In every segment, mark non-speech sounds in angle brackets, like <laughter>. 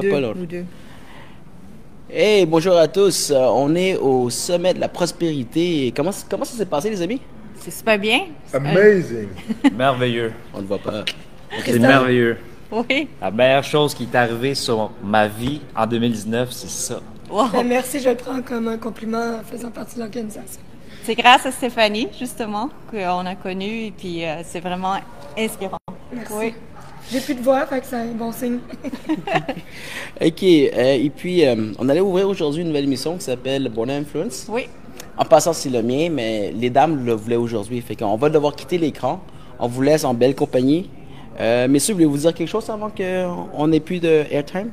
Deux, deux. Hey, bonjour à tous. Euh, on est au sommet de la prospérité. Comment, comment ça s'est passé, les amis? C'est super bien. Amazing. <laughs> Merveilleux. On ne voit pas. C'est merveilleux. Oui. La meilleure chose qui est arrivée sur ma vie en 2019, c'est ça. Wow. Ben, merci, je le prends comme un compliment faisant partie de l'organisation. C'est grâce à Stéphanie, justement, qu'on a connu et puis euh, c'est vraiment inspirant. Merci. Oui. J'ai plus de voix, fait que c'est un bon signe. <laughs> OK. euh, et puis, euh, on allait ouvrir aujourd'hui une nouvelle émission qui s'appelle Born Influence. Oui. En passant, c'est le mien, mais les dames le voulaient aujourd'hui. Fait qu'on va devoir quitter l'écran. On vous laisse en belle compagnie. Euh, messieurs, voulez-vous dire quelque chose avant qu'on ait plus de airtime?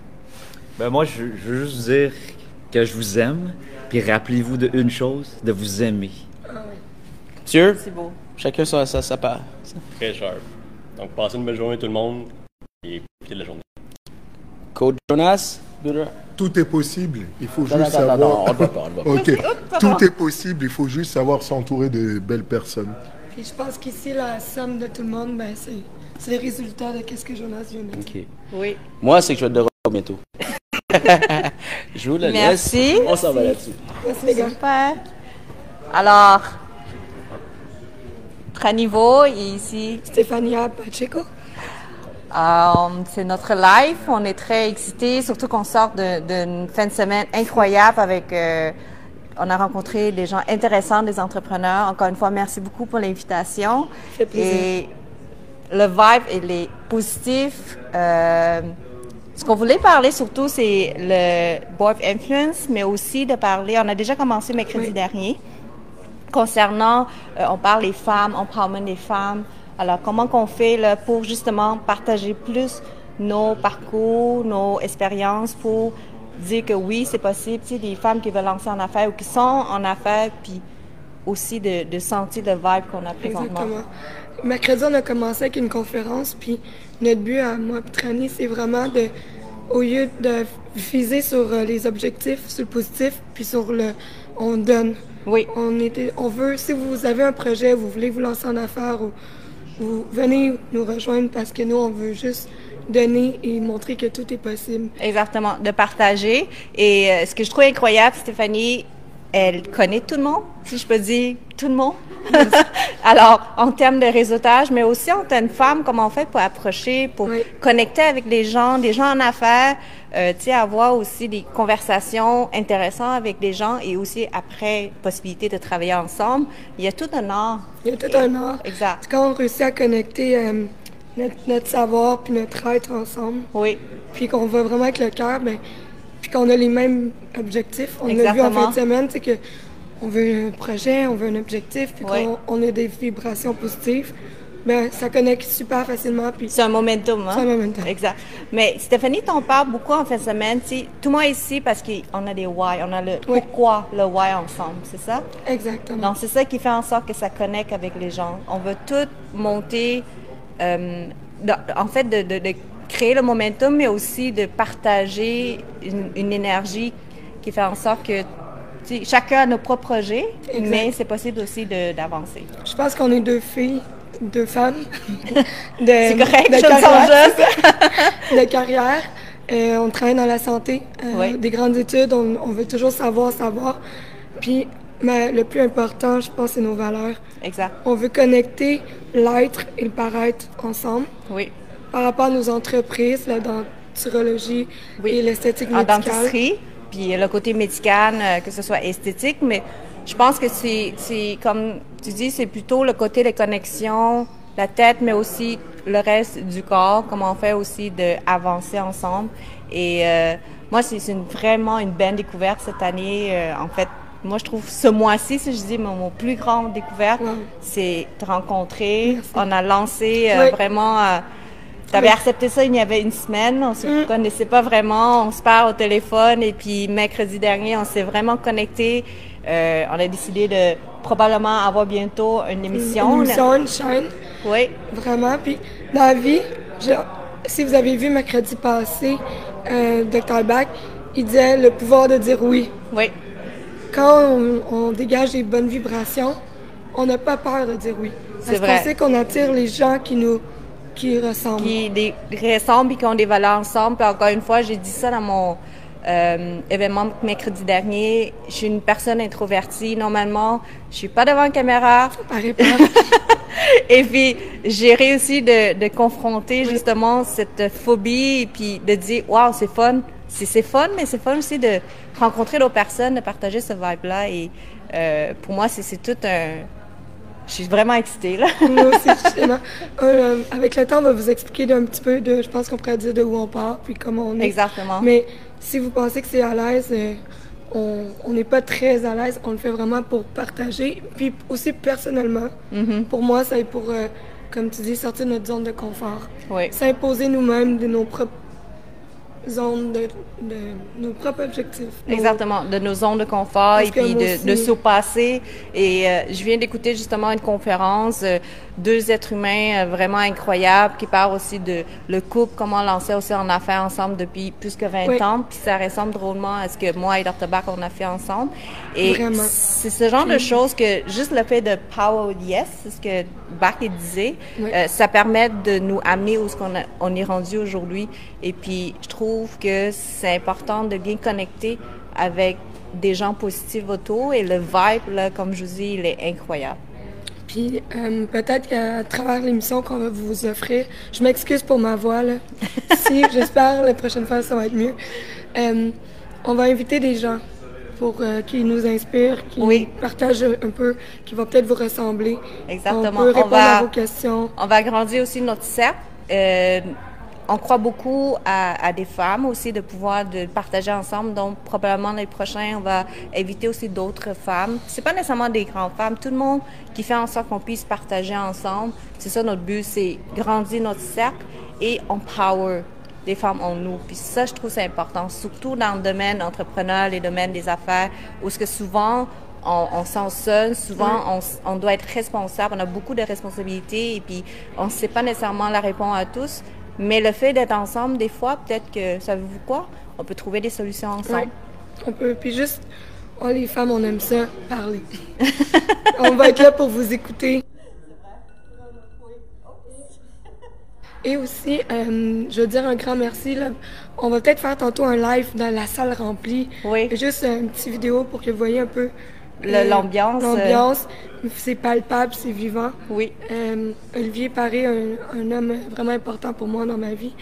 Ben moi, je, je veux juste dire que je vous aime, puis rappelez-vous de une chose, de vous aimer. Monsieur, C'est beau. chacun sa, sa, sa part. Très sharp. Donc, passez une belle journée tout le monde et écoutez la journée. Code Jonas? Tout est possible. Il faut juste savoir. on ne va pas, on ne va pas. Ok. Tout est possible. Il faut juste savoir s'entourer de belles personnes. Puis je pense qu'ici, la somme de tout le monde, ben, c'est, c'est le résultat de qu'est-ce que Jonas vient de dire. OK. Oui. Moi, c'est que je vais être de retour bientôt. <laughs> je vous le Merci. laisse. On s'en va là-dessus. Merci, les gars. Super. Alors, notre niveau ici, Stéphania Pacheco. euh, c'est notre live. On est très excités, surtout qu'on sort d'une fin de semaine incroyable avec. euh, on a rencontré des gens intéressants, des entrepreneurs. Encore une fois, merci beaucoup pour l'invitation. Et le vibe, il est positif. Euh, ce qu'on voulait parler surtout, c'est le Board of Influence, mais aussi de parler, on a déjà commencé mercredi Oui. dernier, concernant, euh, on parle des femmes, empowerment des femmes. Alors, comment qu'on fait pour justement partager plus nos parcours, nos expériences pour dire que oui, c'est possible, tu sais, des femmes qui veulent lancer en affaires ou qui sont en affaires, puis aussi de, sentir le vibe qu'on a présentement. Exactement. Mercredi, on a commencé avec une conférence, puis notre but à moi et c'est vraiment de, au lieu de viser sur euh, les objectifs, sur le positif, puis sur le on donne. Oui. On, était, on veut, si vous avez un projet, vous voulez vous lancer en affaires, ou, vous venez nous rejoindre parce que nous, on veut juste donner et montrer que tout est possible. Exactement, de partager. Et euh, ce que je trouve incroyable, Stéphanie, elle connaît tout le monde, si je peux dire tout le monde. <laughs> Alors, en termes de réseautage, mais aussi en tant que femme, comment on fait pour approcher, pour Oui. connecter avec les gens, des gens en affaires, euh, tu sais, avoir aussi des conversations intéressantes avec des gens et aussi après, possibilité de travailler ensemble. Il y a tout un art. Il y a tout un art. Exact. Quand on réussit à connecter euh, notre, notre savoir puis notre être ensemble, Oui, puis qu'on va vraiment avec le cœur, ben, puis qu'on a les mêmes objectifs. On l'a vu en fin de semaine, c'est que on veut un projet, on veut un objectif, puis Oui. qu'on on a des vibrations positives. Ben, ça connecte super facilement, puis c'est un momentum. Hein? C'est un momentum. Exact. Mais Stéphanie, t'en parles beaucoup en fin de semaine. tu sais, Tout le monde ici, parce qu'on a des why, on a le Oui. pourquoi, le why ensemble, c'est ça? exactement. Donc, c'est ça qui fait en sorte que ça connecte avec les gens. On veut tout monter, euh, en fait, de, de- de créer le momentum, mais aussi de partager une, une énergie qui fait en sorte que chacun a nos propres projets, Exact. mais c'est possible aussi d'avancer. Je pense qu'on est deux filles, deux femmes. <laughs> de, C'est correct, de je carrière, <laughs> de carrière. Euh, on travaille dans la santé, euh, Oui. des grandes études, on, on veut toujours savoir, savoir. Puis, mais le plus important, je pense, c'est nos valeurs. Exact. On veut connecter l'être et le paraître ensemble Oui. Par rapport à nos entreprises, la denturologie Oui. et l'esthétique en médicale. dentisterie, puis le côté médical, euh, que ce soit esthétique, mais je pense que c'est, c'est comme tu dis, c'est plutôt le côté des connexions, la tête, mais aussi le reste du corps, comment on fait aussi d'avancer ensemble. Et euh, moi, c'est, c'est une- vraiment une belle découverte cette année. euh, en fait, moi, je trouve ce mois-ci, si je dis mon, mon plus grande découverte, Wow. c'est te rencontrer. Merci. On a lancé euh, Oui. vraiment... tu avais Oui. accepté ça il y avait une semaine, on se Mm. connaissait pas vraiment, on se parle au téléphone et puis mercredi dernier, on s'est vraiment connecté. Euh, on a décidé de probablement avoir bientôt une émission. Une émission, une chaîne. Oui, Vraiment. Puis dans la vie, je- si vous avez vu mercredi passé, euh, Dr. Bach, il disait le pouvoir de dire oui. oui, Quand on, on dégage des bonnes vibrations, on n'a pas peur de dire oui. C'est Parce qu'on sait qu'on attire les gens qui nous qui ressemblent. qui des, ressemblent et qui ont des valeurs ensemble. Puis encore une fois, j'ai dit ça dans mon euh, événement mercredi dernier. Je suis une personne introvertie. Normalement, je suis pas devant la caméra. Paraît pas. <laughs> Et puis, j'ai réussi de, de confronter justement cette phobie et puis de dire, waouh, c'est fun. C'est fun, mais c'est fun aussi de rencontrer d'autres personnes, de partager ce vibe-là. Et euh, pour moi, c'est tout un... Je suis vraiment excitée, là. Moi aussi, justement. Euh, avec le temps, on va vous expliquer un petit peu de, je pense qu'on pourrait dire de où on part, puis comment on est. Exactement. Mais si vous pensez que c'est à l'aise, euh, on on n'est pas très à l'aise. On le fait vraiment pour partager. Puis aussi personnellement, Mm-hmm. pour moi, c'est pour, euh, comme tu dis, sortir de notre zone de confort. Oui. S'imposer nous-mêmes de nos propres zones, de, de nos propres objectifs. Nos- Exactement, de nos zones de confort Parce et puis de, de surpasser. Et euh, je viens d'écouter justement une conférence, euh, deux êtres humains euh, vraiment incroyables qui parlent aussi de le couple, comment lancer aussi en affaires ensemble depuis plus que 20 Oui. ans. Puis ça ressemble drôlement à ce que moi et Dr. Bach on a fait ensemble. Et c'est ce genre de choses que juste le fait de power with yes, c'est ce que Bach disait, Oui. euh, ça permet de nous amener où ce qu'on a- on est rendu aujourd'hui. Et puis, je trouve que c'est important de bien connecter avec des gens positifs autour et le vibe, là, comme je vous dis, il est incroyable. Puis euh, peut-être qu'à travers l'émission qu'on va vous offrir, je m'excuse pour ma voix là. <laughs> si j'espère la prochaine fois ça va être mieux. Euh, on va inviter des gens pour euh, qui nous inspirent, qui Oui. partagent un peu, qui vont peut-être vous ressembler. Exactement. On peut On répondre va- à vos questions. On va agrandir aussi notre cercle. On croit beaucoup à, à des femmes aussi de pouvoir de partager ensemble. Donc probablement les prochains, on va inviter aussi d'autres femmes. C'est pas nécessairement des grandes femmes, tout le monde qui fait en sorte qu'on puisse partager ensemble. C'est ça notre but, c'est grandir notre cercle et empower des femmes en nous. Puis ça, je trouve c'est important, surtout dans le domaine entrepreneur, les domaines des affaires, où ce que souvent on, on se sent seul, souvent on, on doit être responsable, on a beaucoup de responsabilités et puis on ne sait pas nécessairement la réponse à tous. Mais le fait d'être ensemble, des fois, peut-être que, savez-vous quoi, on peut trouver des solutions ensemble. Ouais. On peut. Puis juste, oh, les femmes, on aime ça, parler. <laughs> on va être là pour vous écouter. Et aussi, euh, je veux dire un grand merci. Là. On va peut-être faire tantôt un live dans la salle remplie. Oui. Juste une petite vidéo pour que vous voyez un peu Euh, l'ambiance, euh. L'ambiance. C'est palpable, c'est vivant. Oui. Euh, Olivier Paré, un, un homme vraiment important pour moi dans ma vie.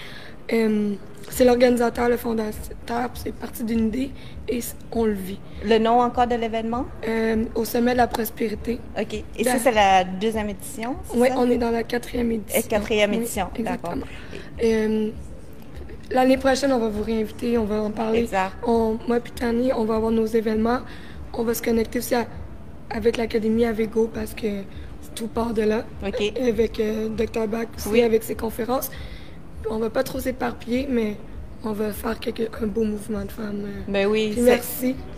Euh, c'est l'organisateur, le fondateur, c'est parti d'une idée et on le vit. Le nom encore de l'événement? Au sommet de la prospérité. OK. Et ça, c'est la deuxième édition? Oui, on est dans la quatrième édition. Et quatrième Oui, édition, d'accord. exactement. L'année prochaine, on va vous réinviter, on va en parler. Exact. On, moi et Tani, on va avoir nos événements. On va se connecter aussi à- avec l'Académie Avego parce que tout part de là. OK. Avec euh, Dr. Bach aussi, Oui. avec ses conférences. On va pas trop s'éparpiller, mais on va faire quelque, un beau mouvement de femmes. euh. Ben oui. Puis merci. <laughs>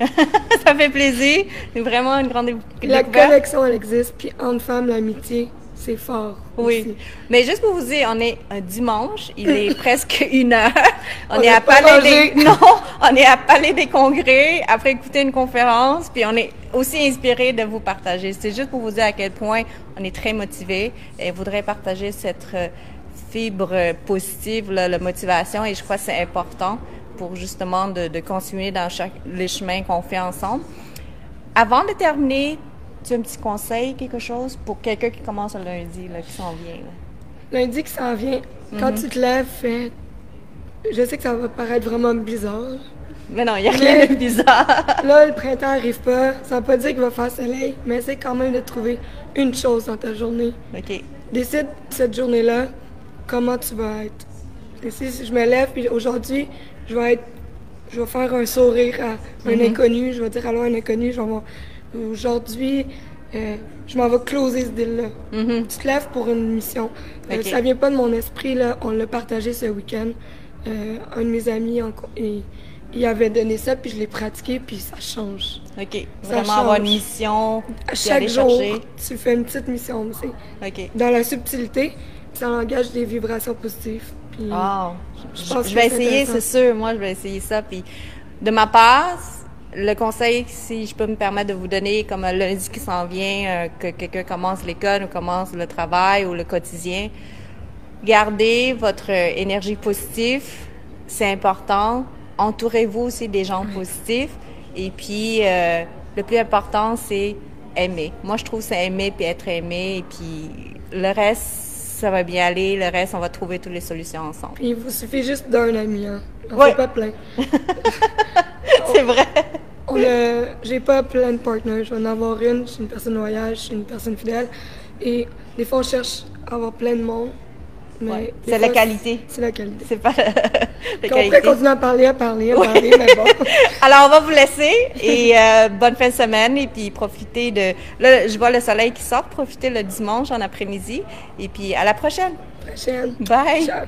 ça fait plaisir. C'est vraiment une grande dé- La découverte. connexion, elle existe. Puis entre femmes, l'amitié, c'est fort. Oui. aussi. Mais juste pour vous dire, on est un dimanche, il est presque <laughs> une heure. <laughs> On, On est à Palais des... <laughs> Non, on est à Palais des Congrès après écouter une conférence, puis on est aussi inspiré de vous partager. C'est juste pour vous dire à quel point on est très motivé et voudrait partager cette euh, fibre positive, là, la motivation, et je crois que c'est important pour justement de, de continuer dans chaque, les chemins qu'on fait ensemble. Avant de terminer, tu as un petit conseil, quelque chose pour quelqu'un qui commence le lundi, là, qui s'en vient? là? Lundi qui s'en vient, quand Mhm. tu te lèves, fais... Je sais que ça va paraître vraiment bizarre. Mais non, il n'y a rien de bizarre. <laughs> Là, le printemps arrive pas. Ça veut pas dire qu'il va faire soleil, mais c'est quand même de trouver une chose dans ta journée. OK. Décide cette journée-là comment tu vas être. Et si je me lève, puis aujourd'hui, je vais être, je vais faire un sourire à un inconnu, je vais dire allô à un inconnu, je vais avoir- aujourd'hui, euh, je m'en vais closer ce deal-là. Tu te lèves pour une mission. Euh, ça vient pas de mon esprit, là. On l'a partagé ce week-end. Euh, un de mes amis, en il, il avait donné ça, puis je l'ai pratiqué, puis ça change. OK. Ça Vraiment avoir une change. mission, À chaque jour, chercher. tu fais une petite mission aussi. OK. Dans la subtilité, ça engage des vibrations positives. Puis Wow. je pense je vais essayer, c'est sûr. Moi, je vais essayer ça. Puis, de ma part, le conseil, si je peux me permettre de vous donner, comme un lundi qui s'en vient, euh, que quelqu'un commence l'école ou commence le travail ou le quotidien, gardez votre énergie positive, c'est important. Entourez-vous aussi des gens positifs. Et puis, euh, le plus important, c'est aimer. Moi, je trouve c'est aimer puis être aimé. Et puis, le reste, ça va bien aller. Le reste, on va trouver toutes les solutions ensemble. Puis il vous suffit juste d'un ami, hein. On Ouais. fait pas plein. <laughs> <laughs> c'est vrai. A, j'ai pas plein de partners. Je vais en avoir une. Je suis une personne loyale, je suis une personne fidèle. Et des fois, on cherche à avoir plein de monde. Mais Ouais. des C'est la fois, qualité. C'est la qualité. C'est pas la, <laughs> la Puis on qualité. pourrait continuer à parler, à parler, à parler, mais bon. <laughs> Alors, on va vous laisser et euh, bonne fin de semaine et puis profitez de... Là, je vois le soleil qui sort, profitez le dimanche en après-midi et puis à la prochaine. Prochaine. Bye! Ciao.